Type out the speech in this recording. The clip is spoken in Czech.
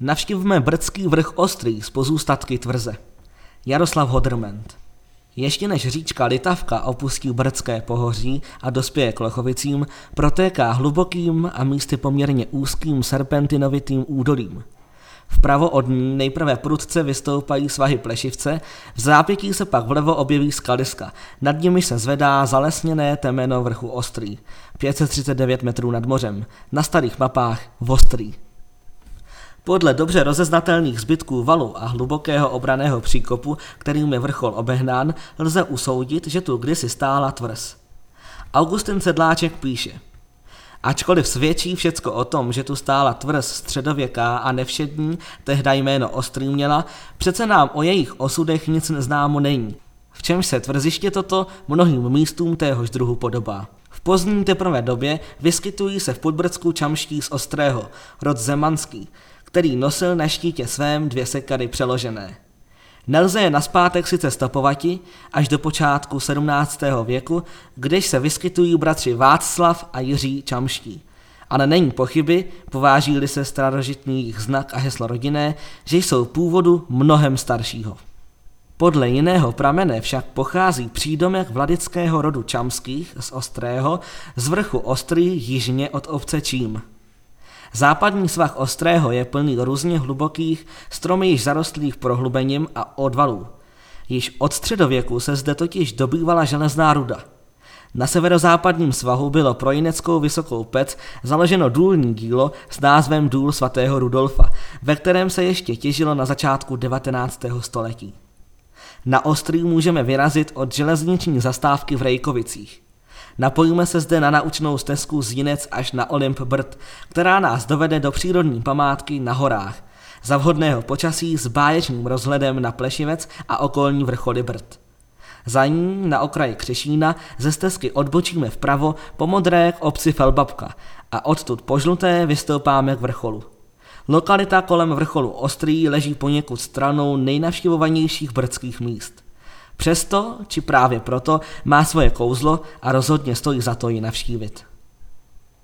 Navštivme brdský vrch Ostrý z pozůstatky tvrze. Jaroslav Hodrment ještě než říčka Litavka opustí brdské pohoří a dospěje k Lochovicím, protéká hlubokým a místy poměrně úzkým serpentinovitým údolím. Vpravo od ní nejprve prudce vystoupají svahy plešivce, v zápětí se pak vlevo objeví skaliska, nad nimi se zvedá zalesněné temeno vrchu Ostrý, 539 metrů nad mořem, na starých mapách Vostrý. Podle dobře rozeznatelných zbytků valu a hlubokého obraného příkopu, kterým je vrchol obehnán, lze usoudit, že tu kdysi stála tvrz. Augustin Sedláček píše – Ačkoliv svědčí všecko o tom, že tu stála tvrz středověká a nevšední, tehda jméno Ostrý měla, přece nám o jejich osudech nic neznámo není. V čemž se tvrziště toto mnohým místům téhož druhu podobá. V pozdní teprve době vyskytují se v Podbrdsku čamští z Ostrého, rod Zemanský, který nosil na štítě svém dvě sekady přeložené. Nelze je naspátek sice stopovati až do počátku 17. věku, když se vyskytují bratři Václav a Jiří Čamští. Ale není pochyby, pováží-li se starožitný znak a heslo rodinné, že jsou původu mnohem staršího. Podle jiného pramene však pochází přídomek vladického rodu Čamských z Ostrého z vrchu Ostrý jižně od obce Čím. Západní svah Ostrého je plný různě hlubokých, stromy již zarostlých prohlubením a odvalů. Již od středověku se zde totiž dobývala železná ruda. Na severozápadním svahu bylo pro Jineckou vysokou pec založeno důlní dílo s názvem Důl svatého Rudolfa, ve kterém se ještě těžilo na začátku 19. století. Na Ostrý můžeme vyrazit od železniční zastávky v Rejkovicích. Napojíme se zde na naučnou stezku z Jinec až na Olymp Brd, která nás dovede do přírodní památky na horách, za vhodného počasí s báječným rozhledem na Plešivec a okolní vrcholy Brd. Za ní na okraji Křešína ze stezky odbočíme vpravo po modré k obci Felbabka a odtud po žluté vystoupáme k vrcholu. Lokalita kolem vrcholu Ostrý leží poněkud stranou nejnavštěvovanějších brdských míst. Přesto, či právě proto, má svoje kouzlo a rozhodně stojí za to ji navštívit.